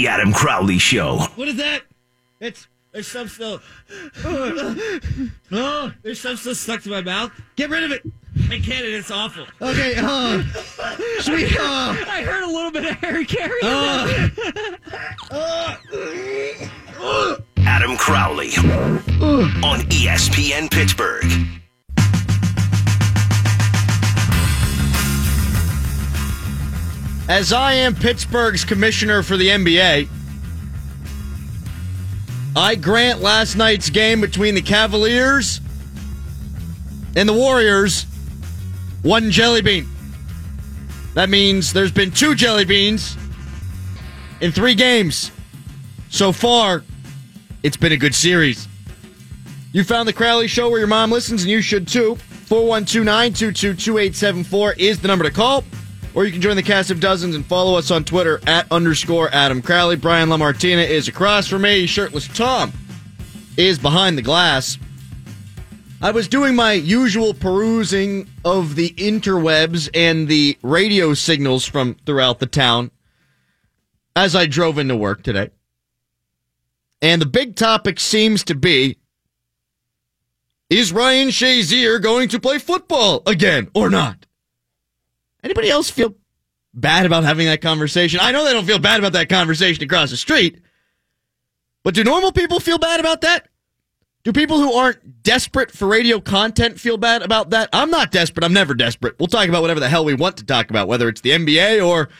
The Adam Crowley Show. What is that? It's there's some still. Oh, there's some still stuck to my mouth. Get rid of it. I can't. and It's awful. Okay. Uh, should we? Uh, I heard a little bit of Harry Carey. Uh, Adam Crowley on E ESPN Pittsburgh. As I am Pittsburgh's commissioner for the NBA, I grant last night's game between the Cavaliers and the Warriors one jelly bean. That means there's been two jelly beans in three games. So far, it's been a good series. You found the Crowley Show where your mom listens, and you should too. 412 922 2874 is the number to call. Or you can join the cast of dozens and follow us on Twitter at underscore Adam Crowley. Brian Lamartina is across from me. Shirtless Tom is behind the glass. I was doing my usual perusing of the interwebs and the radio signals from throughout the town as I drove into work today. And the big topic seems to be is Ryan Shazier going to play football again or not? Anybody else feel bad about having that conversation? I know they don't feel bad about that conversation across the street. But do normal people feel bad about that? Do people who aren't desperate for radio content feel bad about that? I'm not desperate. I'm never desperate. We'll talk about whatever the hell we want to talk about, whether it's the NBA or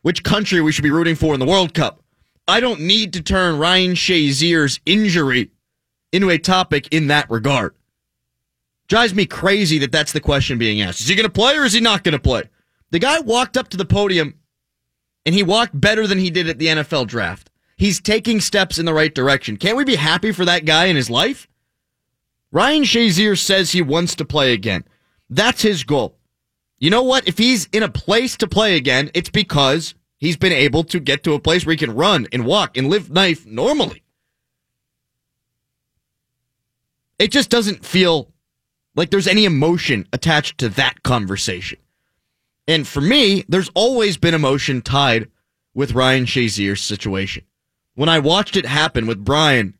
which country we should be rooting for in the World Cup. I don't need to turn Ryan Shazier's injury into a topic in that regard. Drives me crazy that that's the question being asked. Is he going to play or is he not going to play? The guy walked up to the podium and he walked better than he did at the NFL draft. He's taking steps in the right direction. Can't we be happy for that guy in his life? Ryan Shazier says he wants to play again. That's his goal. You know what? If he's in a place to play again, it's because he's been able to get to a place where he can run and walk and live life normally. It just doesn't feel like there's any emotion attached to that conversation. And for me, there's always been emotion tied with Ryan Shazier's situation. When I watched it happen with Brian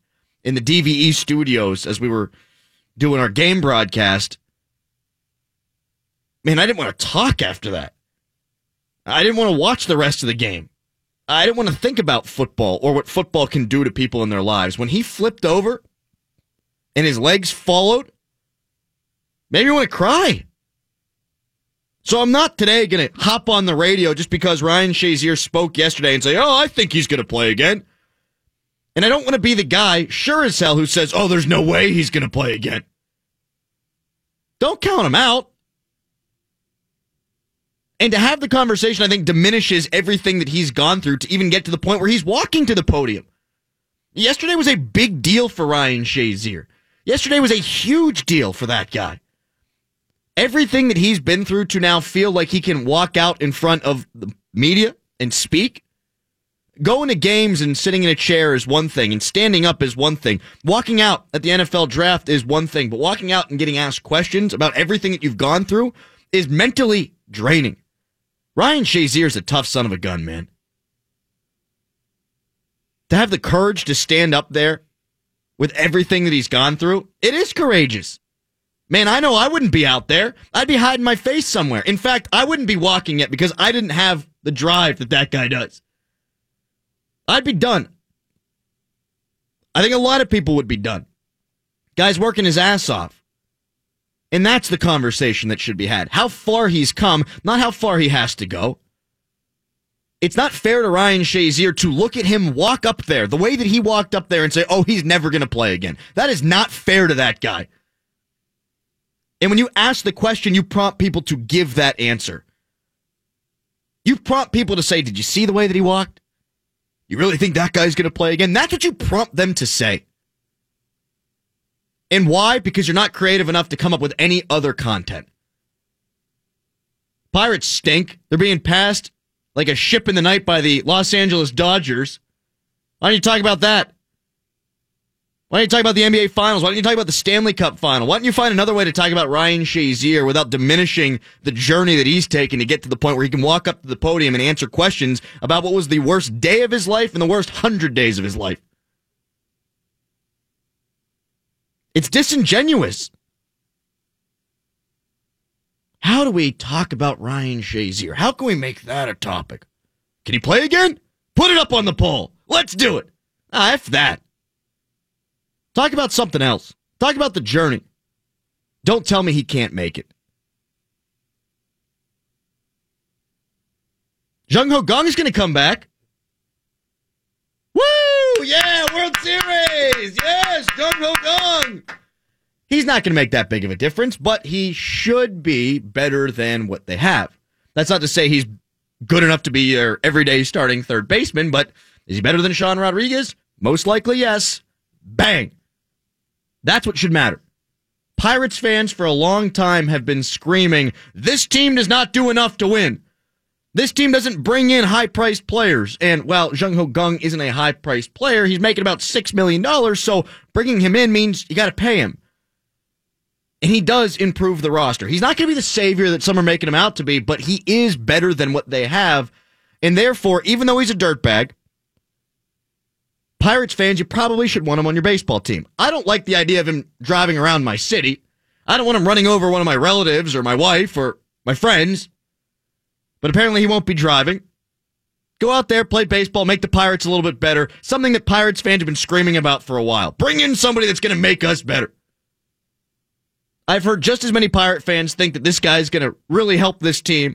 in the DVE studios as we were doing our game broadcast, man, I didn't want to talk after that. I didn't want to watch the rest of the game. I didn't want to think about football or what football can do to people in their lives. When he flipped over and his legs followed, maybe you want to cry. So I'm not today going to hop on the radio just because Ryan Shazier spoke yesterday and say, oh, I think he's going to play again. And I don't want to be the guy, sure as hell, who says, oh, there's no way he's going to play again. Don't count him out. And to have the conversation, I think, diminishes everything that he's gone through to even get to the point where he's walking to the podium. Yesterday was a big deal for Ryan Shazier. Yesterday was a huge deal for that guy. Everything that he's been through to now feel like he can walk out in front of the media and speak. Going to games and sitting in a chair is one thing, and standing up is one thing. Walking out at the NFL draft is one thing, but walking out and getting asked questions about everything that you've gone through is mentally draining. Ryan Shazier is a tough son of a gun, man. To have the courage to stand up there with everything that he's gone through, it is courageous. Man, I know I wouldn't be out there. I'd be hiding my face somewhere. In fact, I wouldn't be walking yet because I didn't have the drive that that guy does. I'd be done. I think a lot of people would be done. Guy's working his ass off. And that's the conversation that should be had. How far he's come, not how far he has to go. It's not fair to Ryan Shazier to look at him walk up there the way that he walked up there and say, oh, he's never going to play again. That is not fair to that guy. And when you ask the question, you prompt people to give that answer. You prompt people to say, Did you see the way that he walked? You really think that guy's going to play again? That's what you prompt them to say. And why? Because you're not creative enough to come up with any other content. Pirates stink. They're being passed like a ship in the night by the Los Angeles Dodgers. Why don't you talk about that? Why don't you talk about the NBA Finals? Why don't you talk about the Stanley Cup Final? Why don't you find another way to talk about Ryan Shazier without diminishing the journey that he's taken to get to the point where he can walk up to the podium and answer questions about what was the worst day of his life and the worst hundred days of his life? It's disingenuous. How do we talk about Ryan Shazier? How can we make that a topic? Can he play again? Put it up on the poll. Let's do it. Ah, F that. Talk about something else. Talk about the journey. Don't tell me he can't make it. Jung Ho Kang is going to come back. Woo! Yeah, World Series! Yes, Jung Ho Kang! He's not going to make that big of a difference, but he should be better than what they have. That's not to say he's good enough to be your everyday starting third baseman, but is he better than Sean Rodriguez? Most likely, yes. Bang. That's what should matter. Pirates fans for a long time have been screaming, this team does not do enough to win. This team doesn't bring in high priced players. And while Jung Ho Kang isn't a high priced player, he's making about $6 million. So bringing him in means you got to pay him. And he does improve the roster. He's not going to be the savior that some are making him out to be, but he is better than what they have. And therefore, even though he's a dirtbag, Pirates fans, you probably should want him on your baseball team. I don't like the idea of him driving around my city. I don't want him running over one of my relatives or my wife or my friends. But apparently he won't be driving. Go out there, play baseball, make the Pirates a little bit better. Something that Pirates fans have been screaming about for a while. Bring in somebody that's going to make us better. I've heard just as many Pirate fans think that this guy is going to really help this team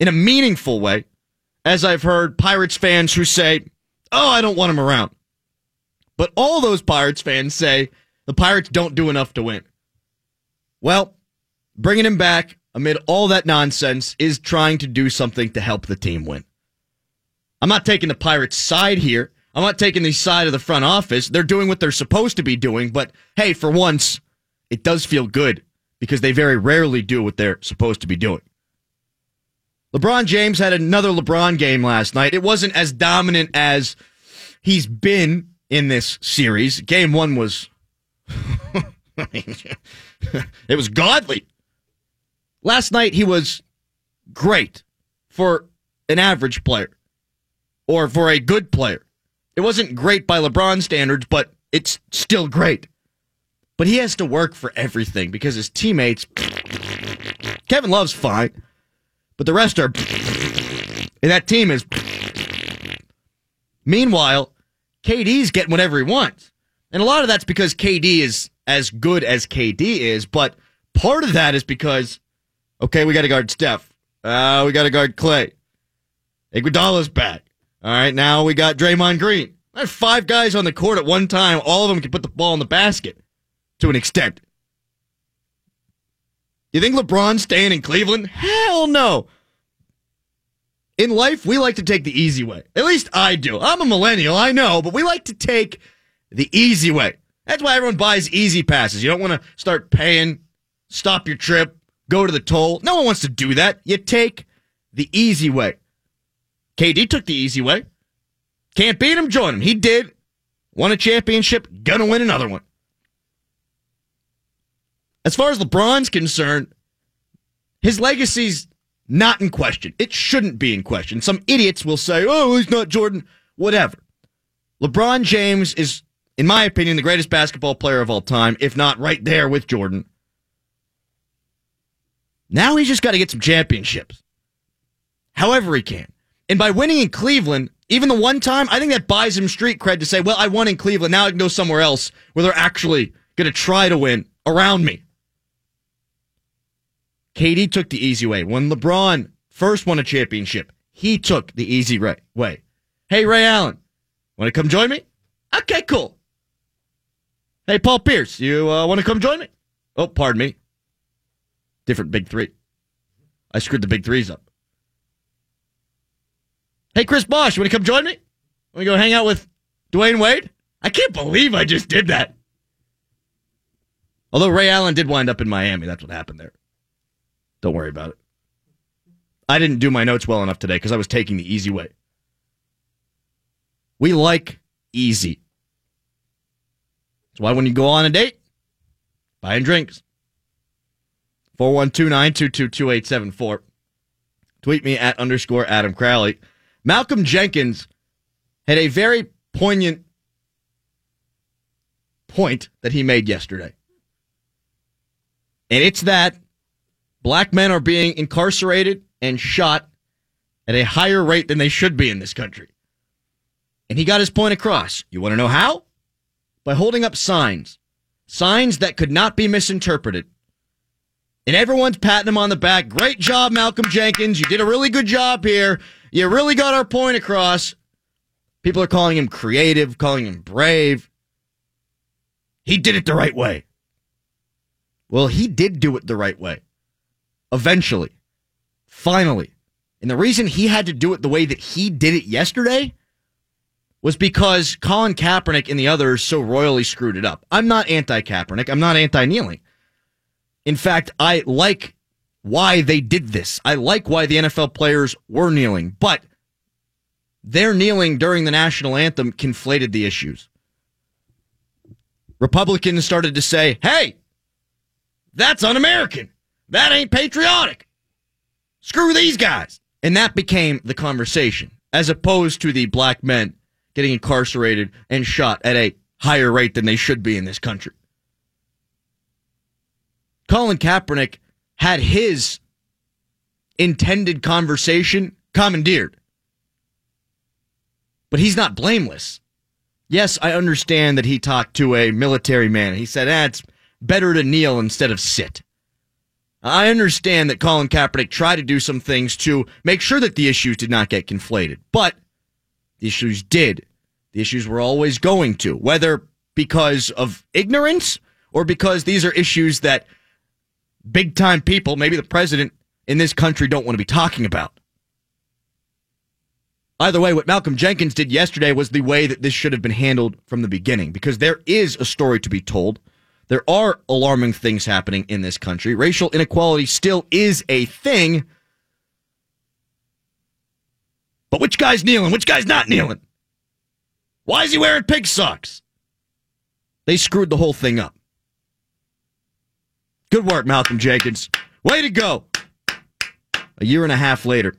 in a meaningful way as I've heard Pirates fans who say, oh, I don't want him around. But all those Pirates fans say the Pirates don't do enough to win. Well, bringing him back amid all that nonsense is trying to do something to help the team win. I'm not taking the Pirates' side here. I'm not taking the side of the front office. They're doing what they're supposed to be doing, but hey, for once, it does feel good because they very rarely do what they're supposed to be doing. LeBron James had another LeBron game last night. It wasn't as dominant as he's been in this series. Game one was, it was godly. Last night he was great for an average player or for a good player. It wasn't great by LeBron standards, but it's still great. But he has to work for everything because his teammates, Kevin Love's fine. But the rest are. And that team is. Meanwhile, KD's getting whatever he wants. And a lot of that's because KD is as good as KD is, but part of that is because, okay, we got to guard Steph. Uh, we got to guard Clay. Iguodala's back. All right, now we got Draymond Green. I five guys on the court at one time. All of them can put the ball in the basket to an extent. You think LeBron's staying in Cleveland? Hell no. In life, we like to take the easy way. At least I do. I'm a millennial, I know, but we like to take the easy way. That's why everyone buys easy passes. You don't want to start paying, stop your trip, go to the toll. No one wants to do that. You take the easy way. KD took the easy way. Can't beat him, join him. He did. Won a championship, gonna win another one. As far as LeBron's concerned, his legacy's not in question. It shouldn't be in question. Some idiots will say, oh, he's not Jordan. Whatever. LeBron James is, in my opinion, the greatest basketball player of all time, if not right there with Jordan. Now he's just got to get some championships. However he can. And by winning in Cleveland, even the one time, I think that buys him street cred to say, well, I won in Cleveland. Now I can go somewhere else where they're actually going to try to win around me. KD took the easy way. When LeBron first won a championship, he took the easy way. Hey, Ray Allen, want to come join me? Okay, cool. Hey, Paul Pierce, you uh, want to come join me? Oh, pardon me. Different big three. I screwed the big threes up. Hey, Chris Bosh, you want to come join me? Want to go hang out with Dwyane Wade? I can't believe I just did that. Although Ray Allen did wind up in Miami. That's what happened there. Don't worry about it. I didn't do my notes well enough today because I was taking the easy way. We like easy. That's why when you go on a date, buying drinks. 412 922 2874. Tweet me at underscore Adam Crowley. Malcolm Jenkins had a very poignant point that he made yesterday. And it's that black men are being incarcerated and shot at a higher rate than they should be in this country. And he got his point across. You want to know how? By holding up signs. Signs that could not be misinterpreted. And everyone's patting him on the back. Great job, Malcolm Jenkins. You did a really good job here. You really got our point across. People are calling him creative, calling him brave. He did it the right way. Well, he did do it the right way. Eventually. Finally. And the reason he had to do it the way that he did it yesterday was because Colin Kaepernick and the others so royally screwed it up. I'm not anti Kaepernick. I'm not anti kneeling. In fact, I like why they did this. I like why the NFL players were kneeling, but their kneeling during the national anthem conflated the issues. Republicans started to say, hey, that's un American. That ain't patriotic. Screw these guys. And that became the conversation, as opposed to the black men getting incarcerated and shot at a higher rate than they should be in this country. Colin Kaepernick had his intended conversation commandeered. But he's not blameless. Yes, I understand that he talked to a military man. He said, ah, it's better to kneel instead of sit. I understand that Colin Kaepernick tried to do some things to make sure that the issues did not get conflated, but the issues did. The issues were always going to, whether because of ignorance or because these are issues that big time people, maybe the president in this country, don't want to be talking about. Either way, what Malcolm Jenkins did yesterday was the way that this should have been handled from the beginning because there is a story to be told. There are alarming things happening in this country. Racial inequality still is a thing. But which guy's kneeling? Which guy's not kneeling? Why is he wearing pig socks? They screwed the whole thing up. Good work, Malcolm Jenkins. Way to go. A year and a half later.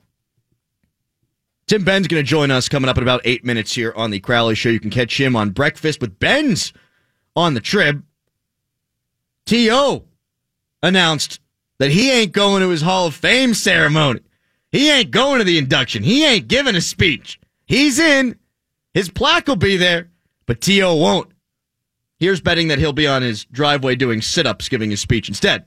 Tim Benz going to join us coming up in about eight minutes here on the Crowley Show. You can catch him on Breakfast with Benz on the Trib. T.O. announced that he ain't going to his Hall of Fame ceremony. He ain't going to the induction. He ain't giving a speech. He's in. His plaque will be there, but T.O. won't. Here's betting that he'll be on his driveway doing sit ups giving his speech instead.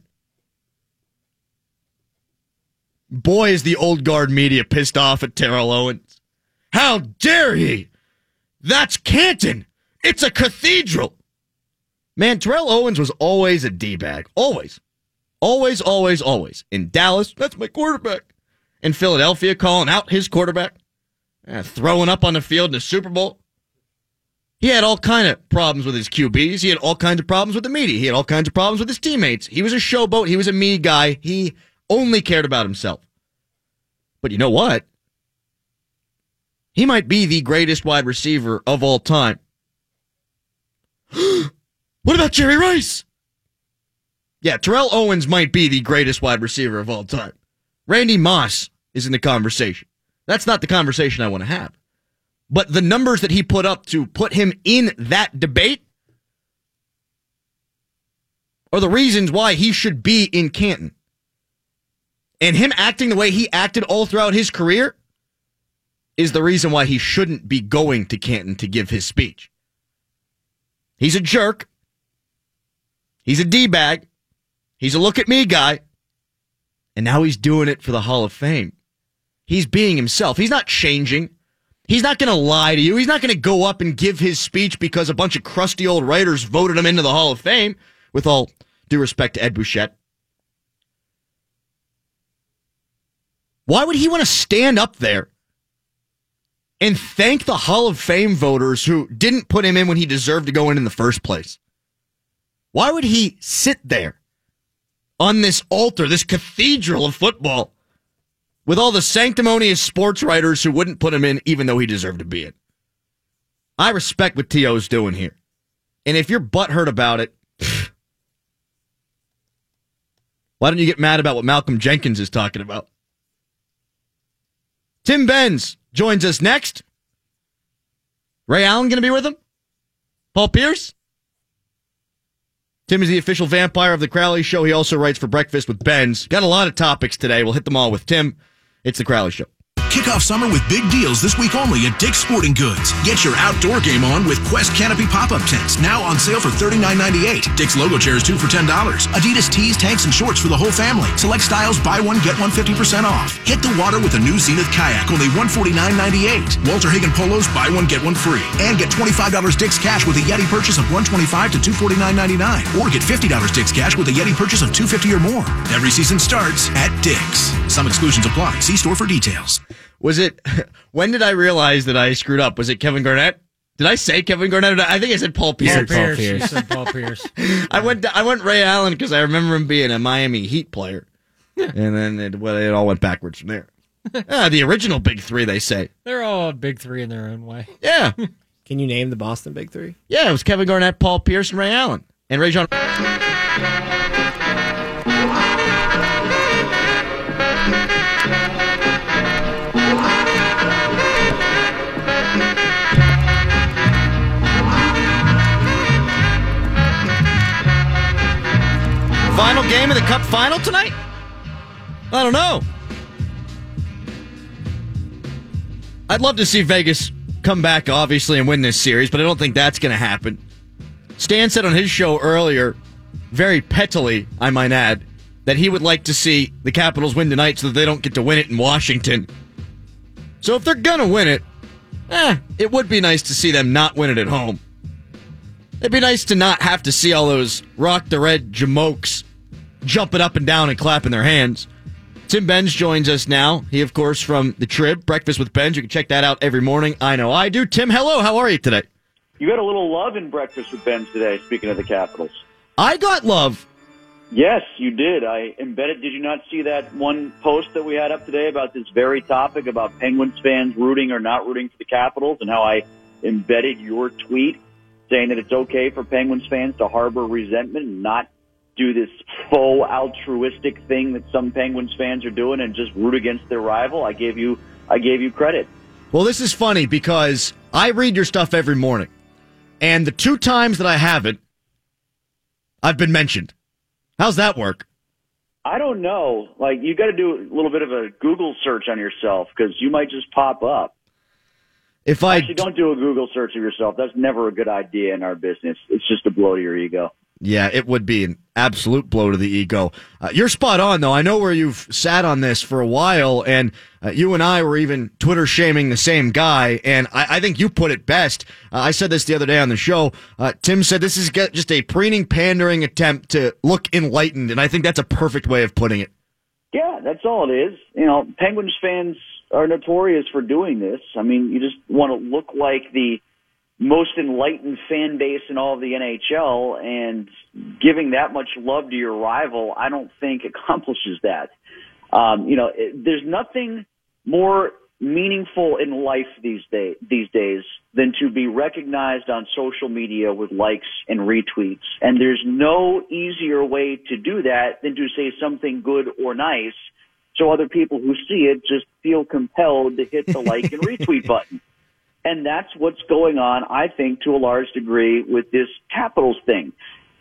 Boy, is the old guard media pissed off at Terrell Owens. How dare he? That's Canton. It's a cathedral. Man, Terrell Owens was always a D bag. Always. Always, always, always. In Dallas, that's my quarterback. In Philadelphia, calling out his quarterback. Uh, throwing up on the field in the Super Bowl. He had all kind of problems with his QBs. He had all kinds of problems with the media. He had all kinds of problems with his teammates. He was a showboat. He was a me guy. He only cared about himself. But you know what? He might be the greatest wide receiver of all time. what about Jerry Rice? Yeah, Terrell Owens might be the greatest wide receiver of all time. Randy Moss is in the conversation. That's not the conversation I want to have. But the numbers that he put up to put him in that debate are the reasons why he should be in Canton. And him acting the way he acted all throughout his career is the reason why he shouldn't be going to Canton to give his speech. He's a jerk. He's a D bag. He's a look at me guy. And now he's doing it for the Hall of Fame. He's being himself. He's not changing. He's not going to lie to you. He's not going to go up and give his speech because a bunch of crusty old writers voted him into the Hall of Fame, with all due respect to Ed Bouchette. Why would he want to stand up there and thank the Hall of Fame voters who didn't put him in when he deserved to go in in the first place? Why would he sit there on this altar, this cathedral of football, with all the sanctimonious sports writers who wouldn't put him in even though he deserved to be in? I respect what T.O.'s doing here. And if you're butthurt about it, why don't you get mad about what Malcolm Jenkins is talking about? Tim Benz joins us next. Ray Allen going to be with him? Paul Pierce? Tim is the official vampire of the Crowley Show. He also writes for Breakfast with Benz. Got a lot of topics today. We'll hit them all with Tim. It's the Crowley Show. Kick off summer with big deals this week only at Dick's Sporting Goods. Get your outdoor game on with Quest Canopy pop-up tents, now on sale for $39.98. Dick's logo chairs, two for $10. Adidas tees, tanks, and shorts for the whole family. Select styles, buy one, get one 50% off. Hit the water with a new Zenith kayak, only $149.98. Walter Hagen polos, buy one, get one free. And get $25 Dick's cash with a Yeti purchase of 125 to $249.99. Or get $50 Dick's cash with a Yeti purchase of 250 or more. Every season starts at Dick's. Some exclusions apply. See store for details. Was it, when did I realize that I screwed up? Was it Kevin Garnett? Did I say Kevin Garnett? I think I said Paul Pierce. Paul Pierce. You said Paul Pierce. I went. I went Ray Allen because I remember him being a Miami Heat player, and then it, well, it all went backwards from there. ah, the original big three, they say. They're all big three in their own way. Yeah, Can you name the Boston Big Three? yeah. It was Kevin Garnett, Paul Pierce, and Ray Allen, and Ray John. Final game of the Cup final tonight? I don't know. I'd love to see Vegas come back, obviously, and win this series, but I don't think that's going to happen. Stan said on his show earlier, very pettily, I might add, that he would like to see the Capitals win tonight so that they don't get to win it in Washington. So if they're going to win it, eh, it would be nice to see them not win it at home. It'd be nice to not have to see all those rock the red jamokes jumping up and down and clapping their hands. Tim Benz joins us now. He, of course, from the Trib, Breakfast with Benz. You can check that out every morning. I know I do. Tim, hello. How are you today? You got a little love in breakfast with Benz today. Speaking of the Capitals, I got love. yes, you did. I embedded. Did you not see that one post that we had up today about this very topic about Penguins fans rooting or not rooting for the Capitals, and how I embedded your tweet saying that it's okay for Penguins fans to harbor resentment and not do this faux altruistic thing that some Penguins fans are doing and just root against their rival. I gave you. I gave you credit. Well, this is funny because I read your stuff every morning. And the two times that I haven't, I've been mentioned. How's that work? I don't know. Like you got to do a little bit of a Google search on yourself because you might just pop up. If I Actually, don't do a Google search of yourself. That's never a good idea in our business. It's just a blow to your ego. Yeah, it would be an absolute blow to the ego. Uh, you're spot on, though. I know where you've sat on this for a while, and uh, you and I were even Twitter shaming the same guy, and I, I think you put it best. Uh, I said this the other day on the show. Uh, Tim said this is just a preening, pandering attempt to look enlightened, and I think that's a perfect way of putting it. Yeah, that's all it is. You know, Penguins fans are notorious for doing this. I mean, you just want to look like the most enlightened fan base in all of the NHL, and giving that much love to your rival, I don't think accomplishes that. Um, you know, it, there's nothing more meaningful in life these day these days than to be recognized on social media with likes and retweets. And there's no easier way to do that than to say something good or nice so other people who see it just feel compelled to hit the like and retweet button. And that's what's going on, I think, to a large degree with this Capitals thing.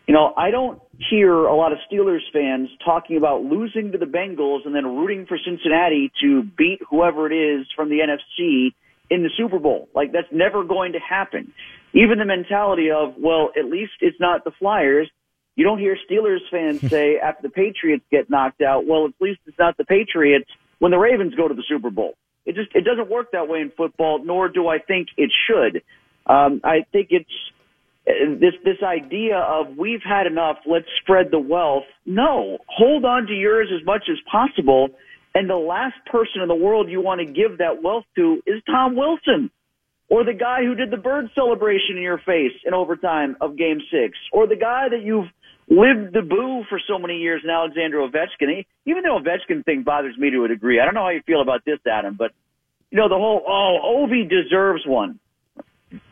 You know, I don't hear a lot of Steelers fans talking about losing to the Bengals and then rooting for Cincinnati to beat whoever it is from the NFC in the Super Bowl. Like that's never going to happen. Even the mentality of, well, at least it's not the Flyers. You don't hear Steelers fans say after the Patriots get knocked out, well, at least it's not the Patriots when the Ravens go to the Super Bowl. It just it doesn't work that way in football, nor do I think it should. Um, I think it's uh, this this idea of we've had enough, let's spread the wealth. No, hold on to yours as much as possible. And the last person in the world you want to give that wealth to is Tom Wilson, or the guy who did the bird celebration in your face in overtime of Game Six, or the guy that you've lived the boo for so many years in Alexander Ovechkin. Even the Ovechkin thing bothers me to a degree. I don't know how you feel about this, Adam, but you know the whole oh Ovi deserves one.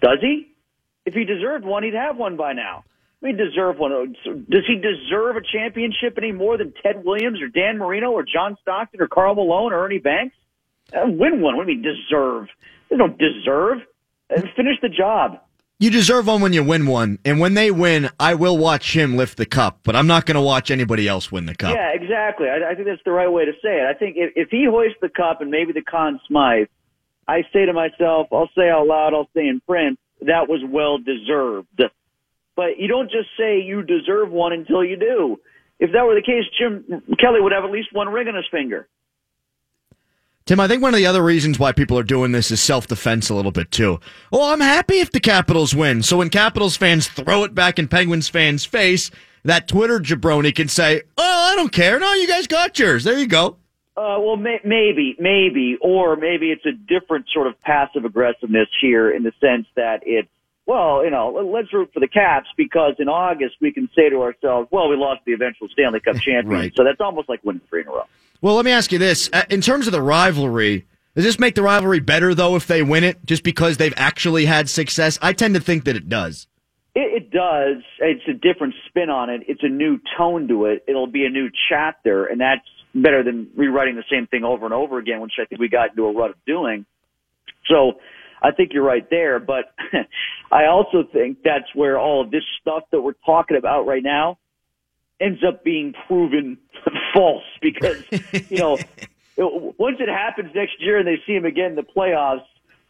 Does he? If he deserved one, he'd have one by now. Mean, deserve one. Does he deserve a championship any more than Ted Williams or Dan Marino or John Stockton or Karl Malone or Ernie Banks? Uh, win one. What do you mean deserve? They don't deserve. Uh, finish the job. You deserve one when you win one, and when they win, I will watch him lift the cup, but I'm not going to watch anybody else win the cup. Yeah, exactly. I, I think that's the right way to say it. I think if, if he hoists the cup and maybe the Conn Smythe, I say to myself, I'll say out loud, I'll say in print, that was well deserved. But you don't just say you deserve one until you do. If that were the case, Jim Kelly would have at least one ring on his finger. Tim, I think one of the other reasons why people are doing this is self defense a little bit too. Oh, I'm happy if the Capitals win. So when Capitals fans throw it back in Penguins fans' face, that Twitter jabroni can say, "Oh, I don't care. No, you guys got yours. There you go." Uh, well, may- maybe, maybe, or maybe it's a different sort of passive aggressiveness here in the sense that it's, well, you know, let's root for the Caps because in August we can say to ourselves, well, we lost the eventual Stanley Cup champion, Right. so that's almost like winning three in a row. Well, let me ask you this: Uh, in terms of the rivalry, does this make the rivalry better though if they win it, just because they've actually had success? I tend to think that it does. It, it does. It's a different spin on it. It's a new tone to it. It'll be a new chapter, and that's better than rewriting the same thing over and over again, which I think we got into a rut of doing. So I think you're right there, but I also think that's where all of this stuff that we're talking about right now ends up being proven false because, you know, once it happens next year and they see him again in the playoffs,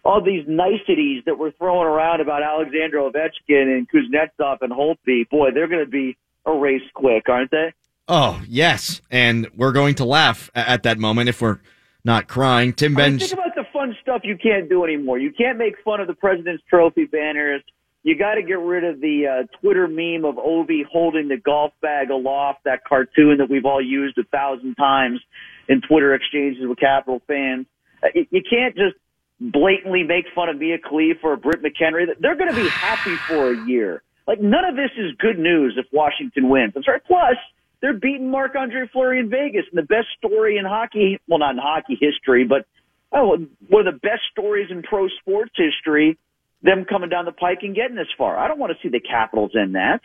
all these niceties that we're throwing around about Alexander Ovechkin and Kuznetsov and Holtby, boy, they're going to be erased quick, aren't they? Oh yes, and we're going to laugh at that moment if we're not crying. Tim I mean, think about the fun stuff you can't do anymore. You can't make fun of the President's Trophy banners. You got to get rid of the uh, Twitter meme of Ovi holding the golf bag aloft, that cartoon that we've all used a thousand times in Twitter exchanges with Capital fans. Uh, you, can't just blatantly make fun of Mia Khalifa or Britt McHenry. They're going to be happy for a year. Like none of this is good news if Washington wins. I'm sorry. Plus, they're beating Marc Andre Fleury in Vegas, and the best story in hockey, well, not in hockey history, but oh, one of the best stories in pro sports history. Them coming down the pike and getting this far. I don't want to see the Capitals in that.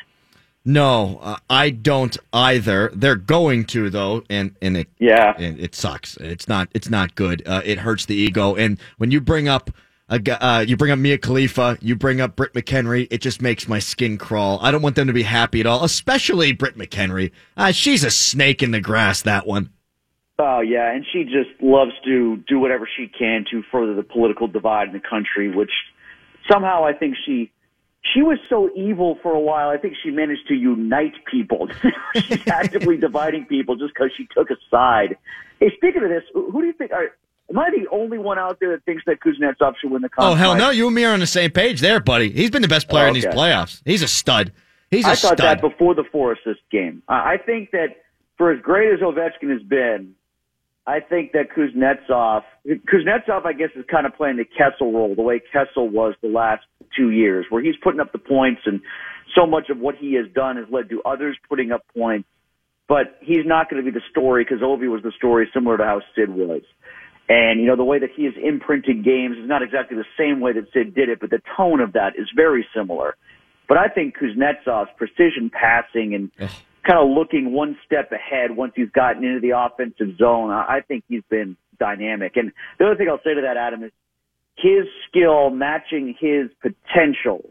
No, uh, I don't either. They're going to though, and and it Yeah. and it sucks. It's not it's not good. Uh, it hurts the ego. And when you bring up a, uh, you bring up Mia Khalifa, you bring up Britt McHenry, it just makes my skin crawl. I don't want them to be happy at all, especially Britt McHenry. Uh, she's a snake in the grass. That one. Oh yeah, and she just loves to do whatever she can to further the political divide in the country, which somehow I think she she was so evil for a while. I think she managed to unite people. She's actively dividing people just because she took a side. Hey, speaking of this, who do you think? Are, am I the only one out there that thinks that Kuznetsov should win the? Conn Oh hell no! You and me are on the same page there, buddy. He's been the best player Oh, in these okay. playoffs. He's a stud. He's a I thought stud. that before the four assist game. I I think that for as great as Ovechkin has been, I think that Kuznetsov, Kuznetsov, I guess, is kind of playing the Kessel role, the way Kessel was the last two years, where he's putting up the points, and so much of what he has done has led to others putting up points. But he's not going to be the story because Ovi was the story, similar to how Sid was. And, you know, the way that he has imprinted games is not exactly the same way that Sid did it, but the tone of that is very similar. But I think Kuznetsov's precision passing and kind of looking one step ahead once he's gotten into the offensive zone, I think he's been dynamic. And the other thing I'll say to that, Adam, is his skill matching his potential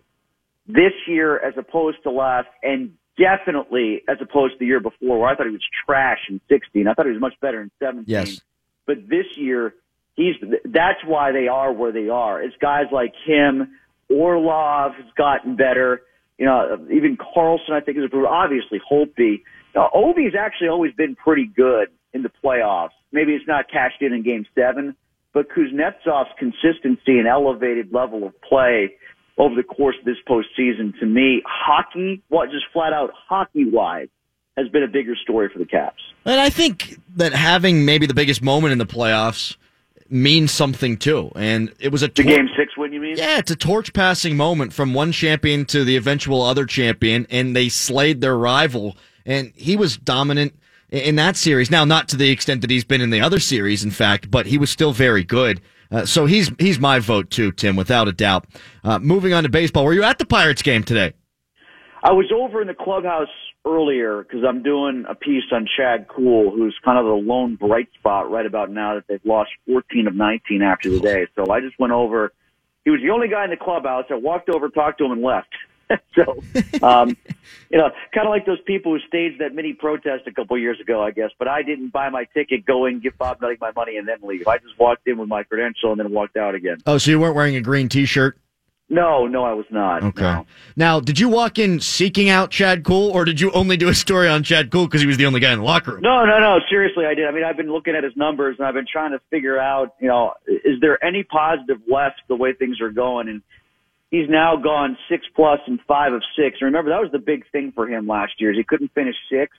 this year as opposed to last, and definitely as opposed to the year before, where I thought he was trash in 16. I thought he was much better in 17 Yes. but this year he's that's why they are where they are. It's guys like him. Orlov has gotten better. You know, even Carlson I think is improved. Obviously Holtby. Now, Ovi's actually always been pretty good in the playoffs. Maybe it's not cashed in in Game Seven, but Kuznetsov's consistency and elevated level of play over the course of this postseason, to me, hockey, what just flat out hockey wise, has been a bigger story for the Caps. And I think that having maybe the biggest moment in the playoffs means something too. And it was a tor- Game Six win, you mean? Yeah, it's a torch passing moment from one champion to the eventual other champion, and they slayed their rival. And he was dominant in that series. Now, not to the extent that he's been in the other series, in fact, but he was still very good. Uh, so he's he's my vote too, Tim, without a doubt. Uh, moving on to baseball, were you at the Pirates game today? I was over in the clubhouse earlier because I'm doing a piece on Chad Kuhl, who's kind of the lone bright spot right about now that they've lost 14 of 19 after the day. So I just went over. He was the only guy in the clubhouse. I walked over, talked to him, and left. so, um, you know, kind of like those people who staged that mini protest a couple years ago, I guess. But I didn't buy my ticket, go in, give Bob Nutting my money, and then leave. I just walked in with my credential and then walked out again. Oh, so you weren't wearing a green T-shirt? No, no, I was not. Okay. No. Now, did you walk in seeking out Chad Kuhl, or did you only do a story on Chad Kuhl because he was the only guy in the locker room? No, no, no. Seriously, I did. I mean, I've been looking at his numbers and I've been trying to figure out, you know, is there any positive left the way things are going? And he's now gone six plus and five of six. And remember, that was the big thing for him last year is he couldn't finish six,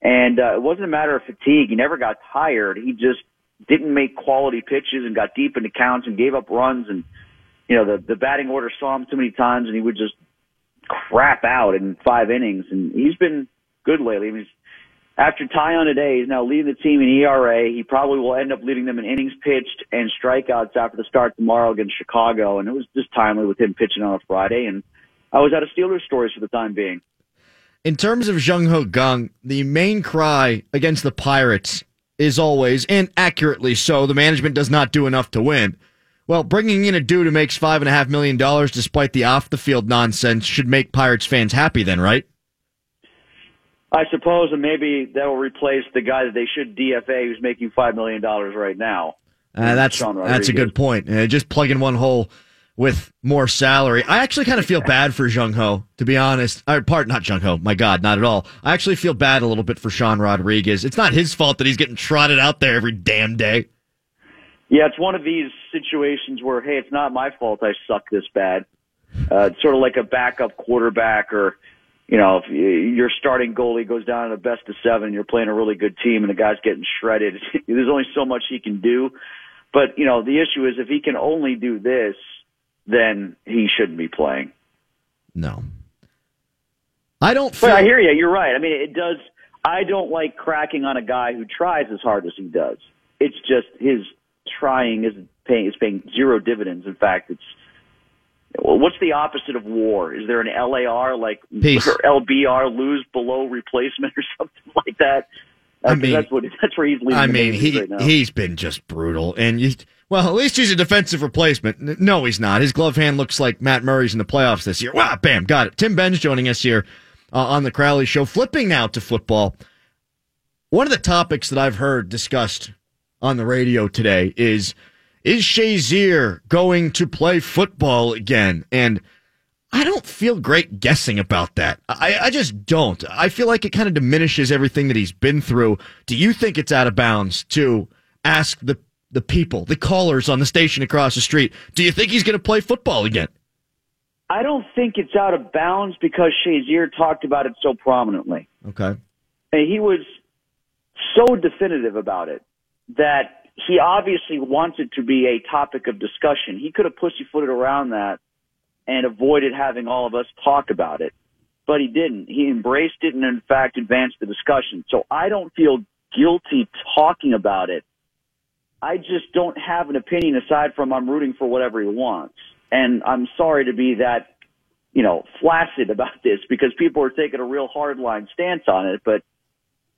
And uh, it wasn't a matter of fatigue. He never got tired. He just didn't make quality pitches and got deep into counts and gave up runs. And, you know, the, the batting order saw him too many times and he would just crap out in five innings. And he's been good lately. I mean, after Taillon today, he's now leading the team in ERA. He probably will end up leading them in innings pitched and strikeouts after the start tomorrow against Chicago. And it was just timely with him pitching on a Friday. And I was out of Steelers stories for the time being. In terms of Jung Ho Kang, the main cry against the Pirates is always, and accurately so, the management does not do enough to win. Well, bringing in a dude who makes five and a half million dollars despite the off the field nonsense should make Pirates fans happy, then, right? I suppose, and maybe that will replace the guy that they should DFA who's making $5 million right now. Uh, that's that's a good point. Uh, just plug in one hole with more salary. I actually kind of feel bad for Jung Ho, to be honest. Or, part not Jung Ho. My God, not at all. I actually feel bad a little bit for Sean Rodriguez. It's not his fault that he's getting trotted out there every damn day. Yeah, it's one of these situations where, hey, it's not my fault I suck this bad. Uh, it's sort of like a backup quarterback or, you know, if your starting goalie goes down in a best of seven and you're playing a really good team and the guy's getting shredded, there's only so much he can do. But, you know, the issue is if he can only do this, then he shouldn't be playing. No, I don't. But I hear you. You're right. I mean, it does. I don't like cracking on a guy who tries as hard as he does. It's just his trying isn't paying is paying zero dividends. In fact, it's what's the opposite of war? Is there an LAR like Peace. or LBR lose below replacement or something like that? I mean- that's what that's where he's leading. I mean, he right now. he's been just brutal, and you. Well, at least he's a defensive replacement. No, he's not. His glove hand looks like Matt Murray's in the playoffs this year. Wow, bam, got it. Tim Benz joining us here uh, on the Crowley Show. Flipping now to football. One of the topics that I've heard discussed on the radio today is is Shazier going to play football again? And I don't feel great guessing about that. I, I just don't. I feel like it kind of diminishes everything that he's been through. Do you think it's out of bounds to ask the the people, the callers on the station across the street, do you think he's going to play football again? I don't think it's out of bounds because Shazier talked about it so prominently. Okay. And he was so definitive about it that he obviously wanted to be a topic of discussion. He could have pussyfooted around that and avoided having all of us talk about it, but he didn't. He embraced it and in fact advanced the discussion. So I don't feel guilty talking about it. I just don't have an opinion aside from I'm rooting for whatever he wants. And I'm sorry to be that, you know, flaccid about this because people are taking a real hardline stance on it, but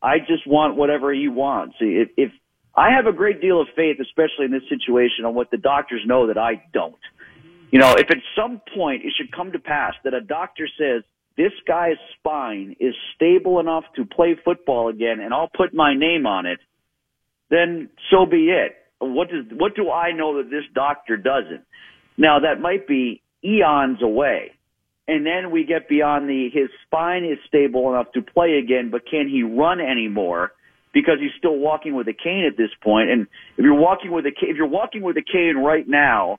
I just want whatever he wants. If, if I have a great deal of faith, especially in this situation, on what the doctors know that I don't. You know, if at some point it should come to pass that a doctor says this guy's spine is stable enough to play football again, and I'll put my name on it, then so be it. What does what do I know that this doctor doesn't? Now that might be eons away. And then we get beyond the his spine is stable enough to play again, but can he run anymore? Because he's still walking with a cane at this point. And if you're walking with a cane, if you're walking with a cane right now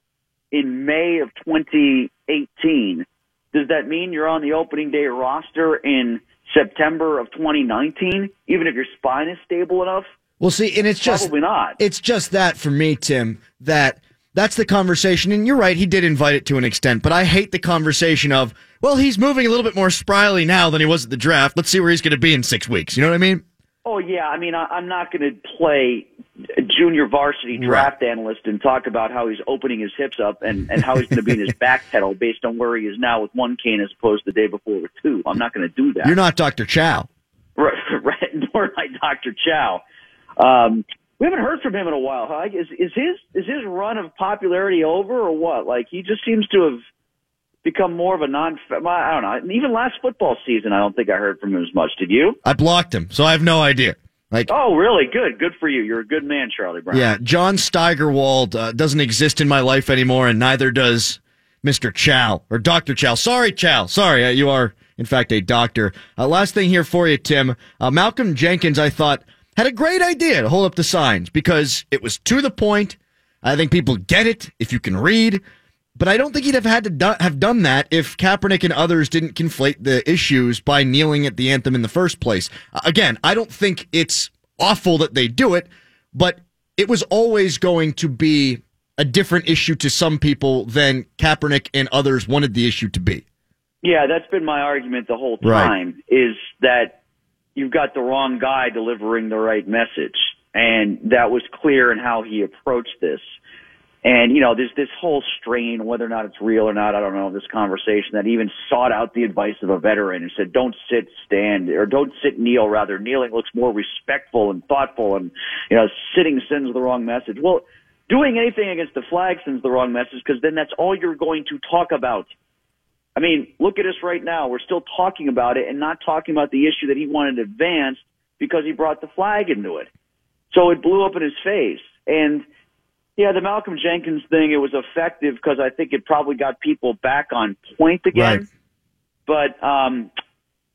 in May of 2018, does that mean you're on the opening day roster in September of 2019? Even if your spine is stable enough? Well, see, and it's just Probably not. It's just that for me, Tim, that that's the conversation. And you're right, he did invite it to an extent, but I hate the conversation of, well, he's moving a little bit more spryly now than he was at the draft. Let's see where he's going to be in six weeks. You know what I mean? Oh yeah, I mean I, I'm not going to play junior varsity draft analyst and talk about how he's opening his hips up and, and how he's going to be in his back pedal based on where he is now with one cane as opposed to the day before with two. I'm not going to do that. You're not Dr. Chow. Right, right, nor am I Dr. Chow. Um, we haven't heard from him in a while. Huh? Is is his is his run of popularity over or what? Like he just seems to have become more of a non. I don't know. Even last football season, I don't think I heard from him as much. Did you? I blocked him, so I have no idea. Like, oh, really? Good, good for you. You're a good man, Charlie Brown. Yeah, John Steigerwald uh, doesn't exist in my life anymore, and neither does Mr. Chow or Dr. Chow. Sorry, Chow. Sorry, uh, you are in fact a doctor. Uh, last thing here for you, Tim. Uh, Malcolm Jenkins, I thought had a great idea to hold up the signs because it was to the point. I think people get it if you can read. But I don't think he'd have had to do- have done that if Kaepernick and others didn't conflate the issues by kneeling at the anthem in the first place. Uh, again, I don't think it's awful that they do it, but it was always going to be a different issue to some people than Kaepernick and others wanted the issue to be. Yeah, that's been my argument the whole time right. is that you've got the wrong guy delivering the right message. And that was clear in how he approached this. And, you know, there's this whole strain, whether or not it's real or not, I don't know, this conversation that even sought out the advice of a veteran and said, don't sit, stand, or don't sit, kneel, rather. Kneeling looks more respectful and thoughtful and, you know, sitting sends the wrong message. Well, doing anything against the flag sends the wrong message because then that's all you're going to talk about. I mean, look at us right now. We're still talking about it and not talking about the issue that he wanted advanced because he brought the flag into it. So it blew up in his face. And, yeah, the Malcolm Jenkins thing, it was effective because I think it probably got people back on point again. Right. But um,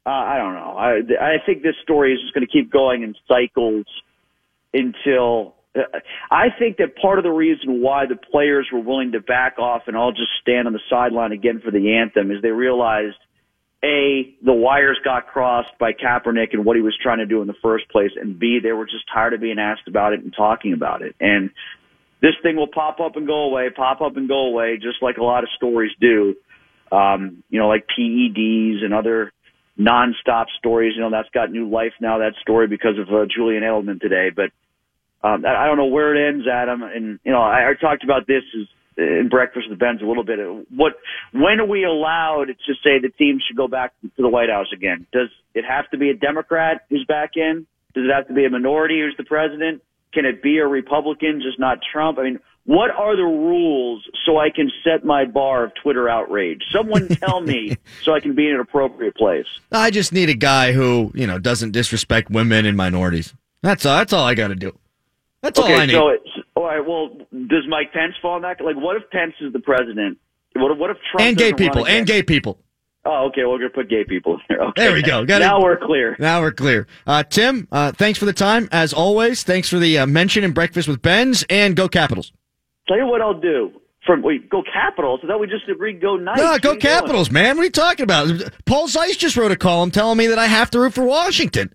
uh, I don't know. I, I think this story is just going to keep going in cycles until. Uh, I think that part of the reason why the players were willing to back off and all just stand on the sideline again for the anthem is they realized a, the wires got crossed by Kaepernick and what he was trying to do in the first place, and B, they were just tired of being asked about it and talking about it. And this thing will pop up and go away, pop up and go away, just like a lot of stories do. Um, you know, like PEDs and other nonstop stories. You know, that's got new life now. That story because of uh, Julian Edelman today. But um, I don't know where it ends, Adam. And you know, I, I talked about this is in breakfast with Benz a little bit. What when are we allowed to say the team should go back to the White House again? Does it have to be a Democrat who's back in? Does it have to be a minority who's the president? Can it be a Republican, just not Trump? I mean, what are the rules so I can set my bar of Twitter outrage? Someone tell me so I can be in an appropriate place. I just need a guy who, you know, doesn't disrespect women and minorities. That's all, that's all I got to do. That's okay, all I need. So, all right. Well, does Mike Pence fall in that? Like, what if Pence is the president? What, what if Trump and gay people and gay people? Oh, okay. We're gonna put gay people here. Okay. There we go. Got now it. we're clear. Now we're clear. Uh, Tim, uh, thanks for the time as always. Thanks for the uh, mention in breakfast with Benz and go Capitals. Tell you what I'll do. From wait, go Capitals. So that we just agreed go nice. No, go Capitals, doing? man. What are you talking about? Paul Zeise just wrote a column telling me that I have to root for Washington.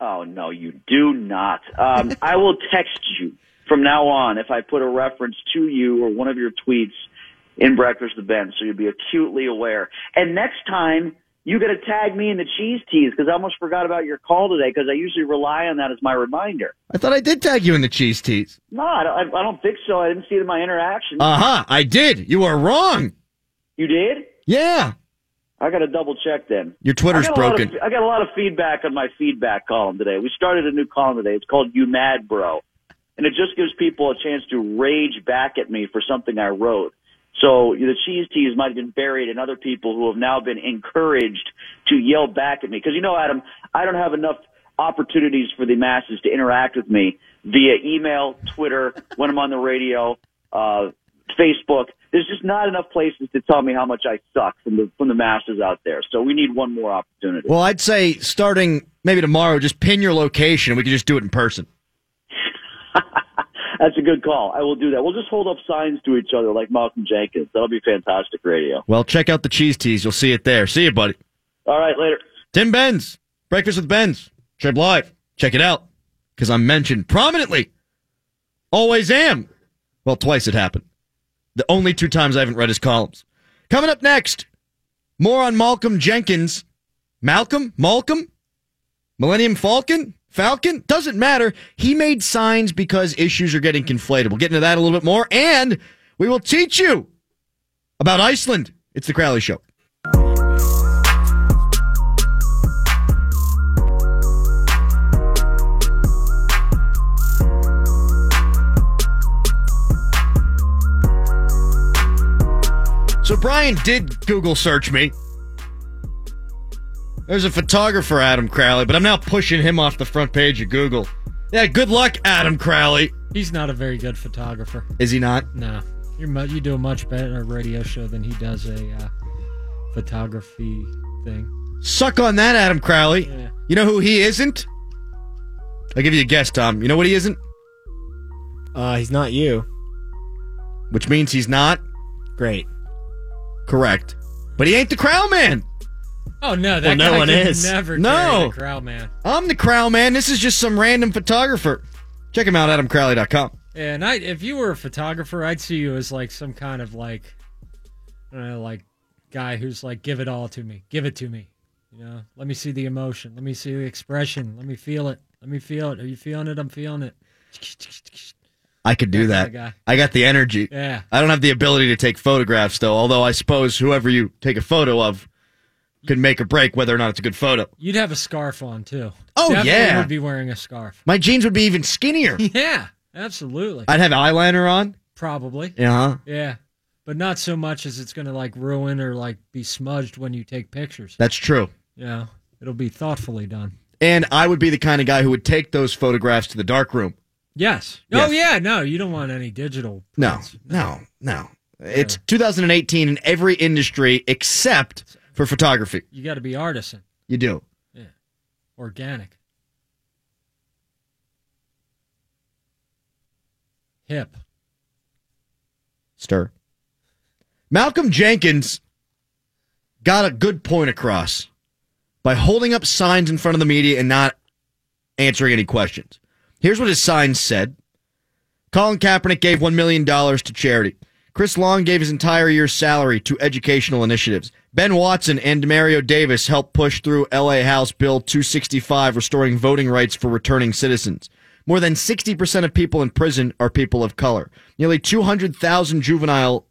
Oh no, you do not. Um, I will text you from now on if I put a reference to you or one of your tweets in Breakfast Ben, so you'll be acutely aware. And next time, you got to tag me in the cheese teas because I almost forgot about your call today because I usually rely on that as my reminder. I thought I did tag you in the cheese teas. No, I don't, I don't think so. I didn't see it in my interaction. Uh huh. I did. You are wrong. You did? Yeah. I got to double check then. Your Twitter's I broken. Of, I got a lot of feedback on my feedback column today. We started a new column today. It's called "You Mad Bro," and it just gives people a chance to rage back at me for something I wrote. So the cheese teas might have been buried in other people who have now been encouraged to yell back at me. Because you know, Adam, I don't have enough opportunities for the masses to interact with me via email, Twitter, when I'm on the radio, uh, Facebook. There's just not enough places to tell me how much I suck from the from the masses out there. So we need one more opportunity. Well, I'd say starting maybe tomorrow, just pin your location. and We can just do it in person. That's a good call. I will do that. We'll just hold up signs to each other like Malcolm Jenkins. That'll be fantastic radio. Well, check out the cheese teas. You'll see it there. See you, buddy. All right, later. Tim Benz, Breakfast with Benz, Trib Live. Check it out because I'm mentioned prominently. Always am. Well, twice it happened. The only two times I haven't read his columns. Coming up next, more on Malcolm Jenkins. Malcolm? Malcolm? Millennium Falcon? Falcon? Doesn't matter. He made signs because issues are getting conflated. We'll get into that a little bit more, and we will teach you about Iceland. It's the Crowley Show. So Brian did Google search me. There's a photographer, Adam Crowley, but I'm now pushing him off the front page of Google. Yeah, good luck, Adam Crowley. He's not a very good photographer. Is he not? No, you're mu- you do a much better radio show than he does a uh, photography thing. Suck on that, Adam Crowley. Yeah. You know who he isn't? I'll give you a guess, Tom. You know what he isn't? Uh, he's not you. Which means he's not Great. correct. But he ain't the Crow Man. Oh no, that no guy one is. Never No. crowd, man. I'm the Crow Man. This is just some random photographer. Check him out, adamcrowley.com. Yeah, and I, if you were a photographer, I'd see you as like some kind of like, I don't know, like guy who's like, give it all to me, give it to me. You know, let me see the emotion, let me see the expression, let me feel it, let me feel it. Are you feeling it? I'm feeling it. I could do That that. I got the energy. Yeah, I don't have the ability to take photographs, though, although I suppose whoever you take a photo of could make or break whether or not it's a good photo. you'd have a scarf on too. Oh, Definitely yeah. would be wearing a scarf. My jeans would be even skinnier. Yeah, absolutely, I'd have eyeliner on. probably. Yeah, Yeah, but not so much as it's gonna like ruin or like be smudged when you take pictures. that's true. Yeah, it'll be thoughtfully done. And I would be the kind of guy who would take those photographs to the dark room. Yes. Yes. Oh yeah. No, you don't want any digital. No, prints. no, no. It's 2018 in every industry except for photography. You got to be artisan, You do. Yeah. Organic, hip. Stir. Malcolm Jenkins got a good point across by holding up signs in front of the media and not answering any questions. Here's what his signs said Colin Kaepernick gave $1 million to charity. Chris Long gave his entire year's salary to educational initiatives. Ben Watson and Demario Davis helped push through LA House Bill 265, restoring voting rights for returning citizens. More than 60% of people in prison are people of color. Nearly 200,000 juveniles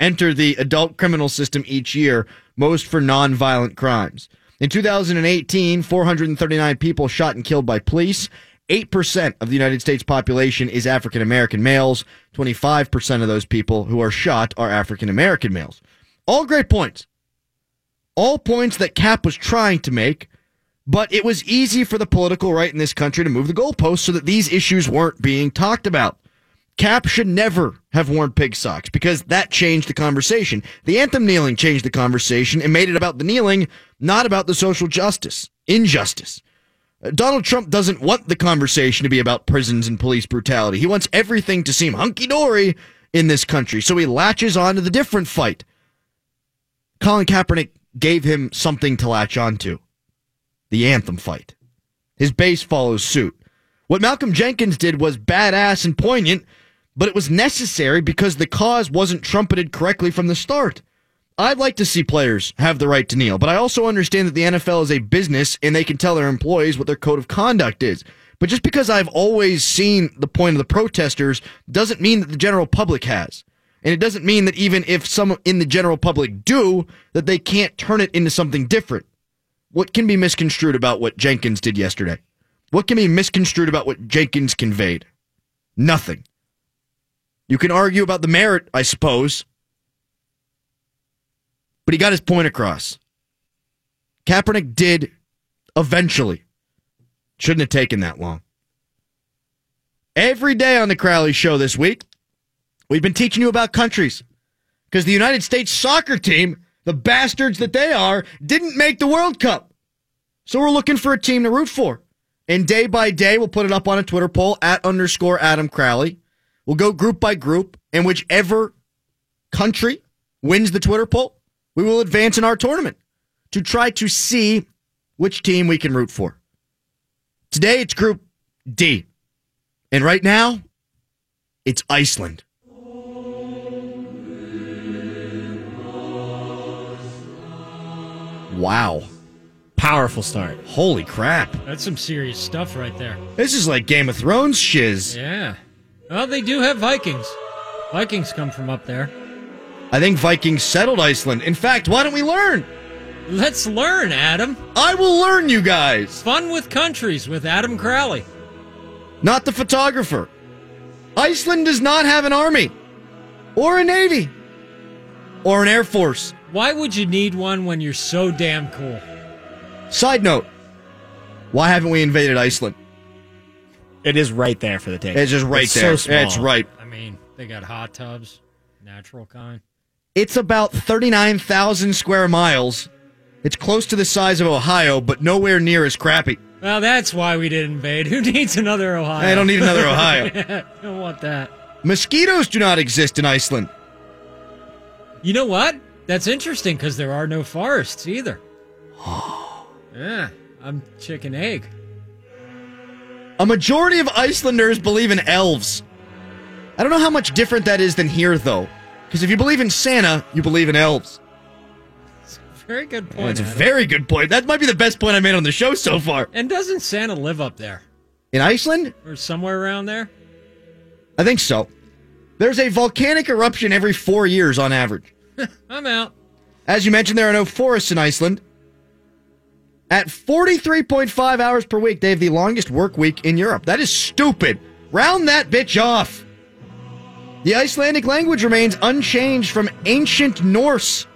enter the adult criminal system each year, most for nonviolent crimes. In 2018, 439 people shot and killed by police. 8% of the United States population is African American males. 25% of those people who are shot are African American males. All great points. All points that Cap was trying to make, but it was easy for the political right in this country to move the goalposts so that these issues weren't being talked about. Cap should never have worn pig socks because that changed the conversation. The anthem kneeling changed the conversation and made it about the kneeling, not about the social justice, injustice. Uh, Donald Trump doesn't want the conversation to be about prisons and police brutality. He wants everything to seem hunky dory in this country, so he latches on to the different fight. Colin Kaepernick gave him something to latch onto the anthem fight. His base follows suit. What Malcolm Jenkins did was badass and poignant, but it was necessary because the cause wasn't trumpeted correctly from the start. I'd like to see players have the right to kneel, but I also understand that the NFL is a business and they can tell their employees what their code of conduct is. But just because I've always seen the point of the protesters doesn't mean that the general public has. And it doesn't mean that even if some in the general public do, that they can't turn it into something different. What can be misconstrued about what Jenkins did yesterday? What can be misconstrued about what Jenkins conveyed? Nothing. You can argue about the merit, I suppose, but he got his point across. Kaepernick did eventually. Shouldn't have taken that long. Every day on the Crowley Show this week, we've been teaching you about countries because the United States soccer team, the bastards that they are, didn't make the World Cup. So we're looking for a team to root for. And day by day, we'll put it up on a Twitter poll at underscore Adam Crowley. We'll go group by group, and whichever country wins the Twitter poll, we will advance in our tournament to try to see which team we can root for. Today, it's Group D. And right now, it's Iceland. Wow. powerful start. Holy crap. That's some serious stuff right there. This is like Game of Thrones shiz. Yeah. Well, they do have Vikings. Vikings come from up there. I think Vikings settled Iceland. In fact, why don't we learn? Let's learn, Adam. I will learn you guys. Fun with countries with Adam Crowley. Not the photographer. Iceland does not have an army, or a navy, or an air force. Why would you need one when you're so damn cool? Side note why haven't we invaded Iceland? It is right there for the take. It's just right It's there. So small. It's right. I mean, they got hot tubs, natural kind. It's about 39,000 square miles. It's close to the size of Ohio, but nowhere near as crappy. Well, that's why we did invade. Who needs another Ohio? I don't need another Ohio. yeah, don't want that. Mosquitoes do not exist in Iceland. You know what? That's interesting because there are no forests either. yeah, I'm chicken egg. A majority of Icelanders believe in elves. I don't know how much different that is than here, though. Because if you believe in Santa, you believe in elves. Very good point. That's a Adam. very good point. That might be the best point I made on the show so far. and doesn't Santa live up there In Iceland? or somewhere around there? I think so. There's a volcanic eruption every four years on average. I'm out. As you mentioned, there are no forests in Iceland. At 43.5 hours per week, they have the longest work week in Europe. That is stupid. Round that bitch off. The Icelandic language remains unchanged from ancient Norse.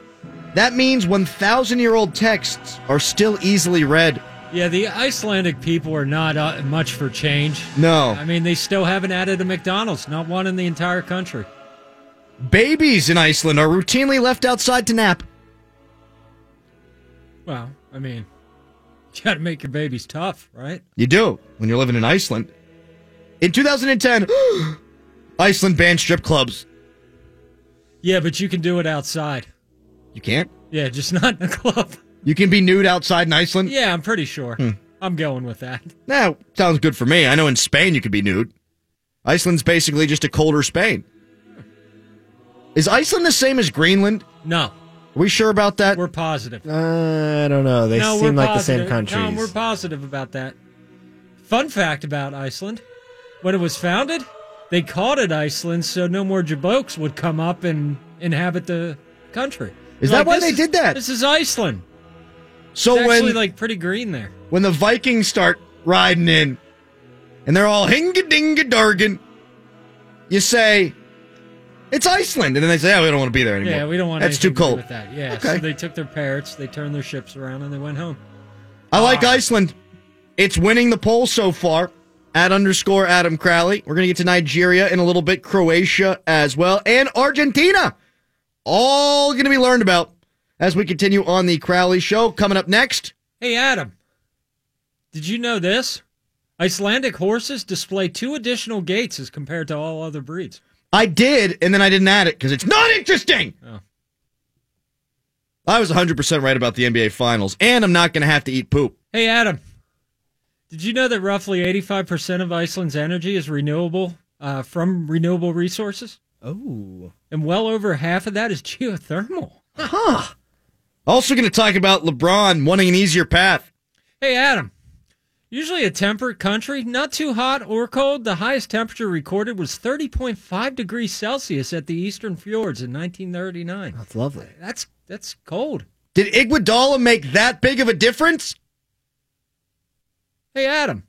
That means 1,000 year old texts are still easily read. Yeah, the Icelandic people are not uh, much for change. No. I mean, they still haven't added a McDonald's, not one in the entire country. Babies in Iceland are routinely left outside to nap. Well, I mean, you got to make your babies tough, right? You do when you're living in Iceland. In 2010, Iceland banned strip clubs. Yeah, but you can do it outside. You can't? Yeah, just not in a club. You can be nude outside in Iceland? Yeah, I'm pretty sure. Hmm. I'm going with that. Now, sounds good for me. I know in Spain you could be nude. Iceland's basically just a colder Spain. Is Iceland the same as Greenland? No, Are we sure about that? we're positive. Uh, I don't know. They no, seem like the same positive. countries. No, we're positive about that. Fun fact about Iceland: when it was founded, they called it Iceland so no more jabokes would come up and inhabit the country. Is They're that why they is- did that?" This is Iceland. so It's actually when like pretty green there. when the Vikings start riding in, and they're all hinga dinga dargan, you say it's Iceland, and then they say, "Oh, we don't want to be there anymore." Yeah, we don't want That's too anything to do cold. with that. Yeah, Okay. so they took their parrots, they turned their ships around, and they went home. I like ah. Iceland. It's winning the poll so far. At underscore Adam Crowley. We're going to get to Nigeria in a little bit, Croatia as well, and Argentina. All going to be learned about as we continue on the Crowley Show. Coming up next, Hey, Adam, did you know this? Icelandic horses display two additional gaits as compared to all other breeds. I did, and then I didn't add it because it's not interesting. Oh. I was 100% right about the NBA Finals, and I'm not going to have to eat poop. Hey, Adam, did you know that roughly 85% of Iceland's energy is renewable uh, from renewable resources? oh. And well over half of that is geothermal. Huh. Also, going to talk about LeBron wanting an easier path. Hey, Adam. Usually a temperate country, not too hot or cold. The highest temperature recorded was 30.5 degrees Celsius at the Eastern Fjords in 1939. That's lovely. That's that's cold. Did Iguodala make that big of a difference? Hey, Adam.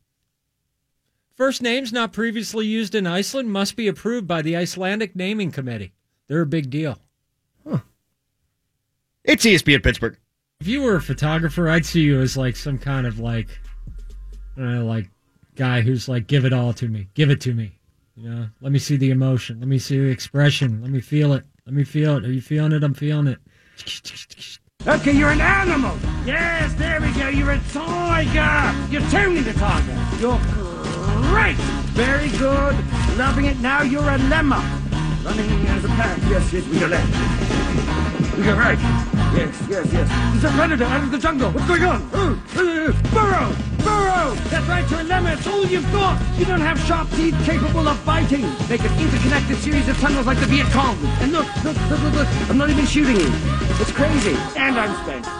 First names not previously used in Iceland must be approved by the Icelandic Naming Committee. They're a big deal. Huh. It's E ESPN Pittsburgh. If you were a photographer, I'd see you as like some kind of like, I like guy who's like, give it all to me, give it to me. You know, let me see the emotion, let me see the expression, let me feel it, let me feel it. Are you feeling it? I'm feeling it. Okay, you're an animal. Yes, there we go. You're a tiger. You're turning the tiger. You're great. Very good. Loving it. Now you're a lemur. Running as a pack. Yes, yes, we your left. You're right. Yes, yes, yes. There's a predator out of the jungle. What's going on? Oh, uh, burrow! Burrow! That's right, you're a lemur. It's all you've got. You don't have sharp teeth capable of biting. Make an interconnected series of tunnels like the Viet Cong. And look, look, look, look, look. I'm not even shooting you. It's crazy. And I'm spent.